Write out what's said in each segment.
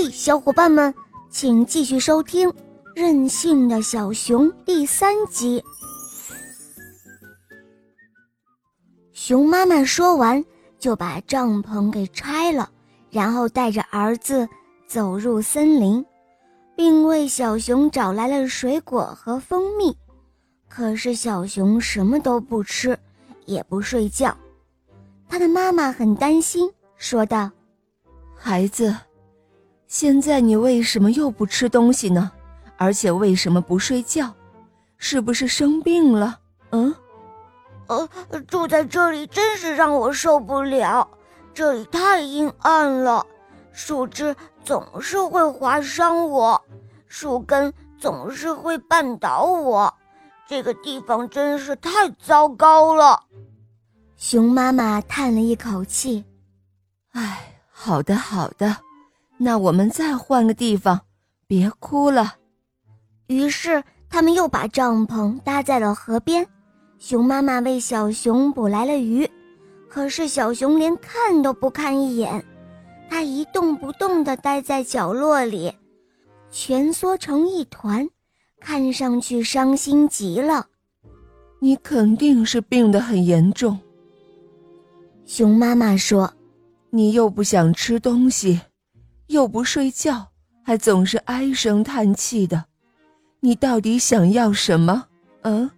嘿，小伙伴们，请继续收听《任性的小熊》第三集。熊妈妈说完，就把帐篷给拆了，然后带着儿子走入森林，并为小熊找来了水果和蜂蜜。可是小熊什么都不吃，也不睡觉。他的妈妈很担心，说道：“孩子，现在你为什么又不吃东西呢？而且为什么不睡觉？是不是生病了？嗯？”呃，住在这里真是让我受不了，这里太阴暗了，树枝总是会划伤我，树根总是会绊倒我，这个地方真是太糟糕了。熊妈妈叹了一口气，唉，好的好的，那我们再换个地方，别哭了。于是他们又把帐篷搭在了河边。熊妈妈为小熊捕来了鱼，可是小熊连看都不看一眼，它一动不动地待在角落里，蜷缩成一团，看上去伤心极了。你肯定是病得很严重。熊妈妈说：“你又不想吃东西，又不睡觉，还总是唉声叹气的，你到底想要什么？嗯？”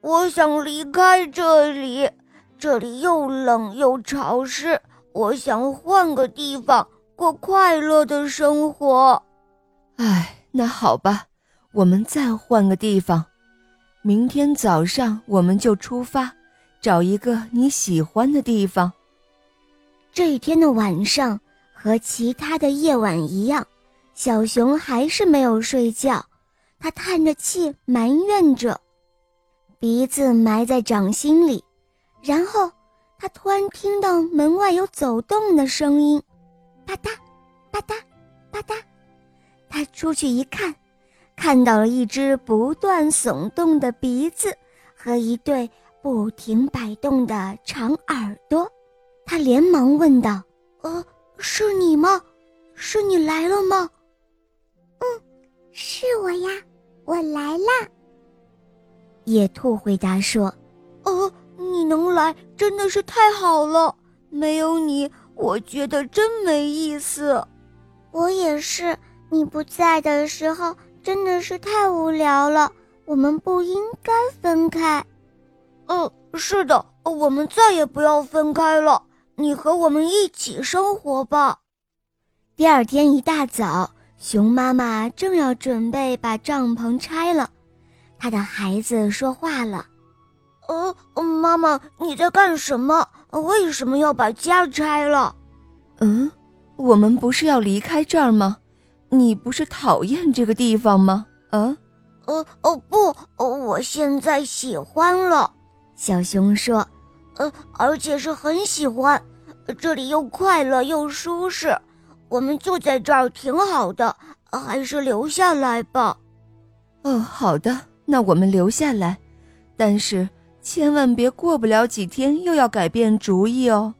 我想离开这里，这里又冷又潮湿。我想换个地方过快乐的生活。唉，那好吧，我们再换个地方。明天早上我们就出发，找一个你喜欢的地方。这一天的晚上和其他的夜晚一样，小熊还是没有睡觉，他叹着气埋怨着。鼻子埋在掌心里，然后他突然听到门外有走动的声音，吧嗒，吧嗒，吧嗒。他出去一看，看到了一只不断耸动的鼻子和一对不停摆动的长耳朵。他连忙问道：“呃，是你吗？是你来了吗？”“嗯，是我呀，我来啦。”野兔回答说：“哦，你能来真的是太好了。没有你，我觉得真没意思。我也是，你不在的时候真的是太无聊了。我们不应该分开。嗯，是的，我们再也不要分开了。你和我们一起生活吧。”第二天一大早，熊妈妈正要准备把帐篷拆了。她的孩子说话了：“呃，妈妈，你在干什么？为什么要把家拆了？”“嗯，我们不是要离开这儿吗？你不是讨厌这个地方吗？”“嗯，呃，哦不，我现在喜欢了。”小熊说，“呃，而且是很喜欢，这里又快乐又舒适，我们就在这儿挺好的，还是留下来吧。”“哦，好的。”那我们留下来，但是千万别过不了几天又要改变主意哦。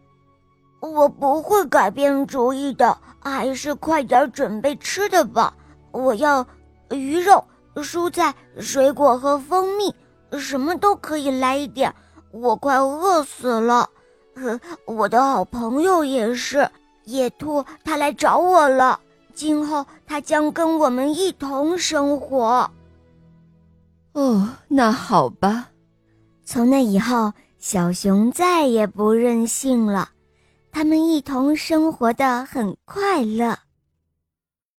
我不会改变主意的，还是快点准备吃的吧。我要鱼肉、蔬菜、水果和蜂蜜，什么都可以来一点。我快饿死了。我的好朋友也是野兔，他来找我了。今后他将跟我们一同生活。哦，那好吧。从那以后，小熊再也不任性了，他们一同生活的很快乐。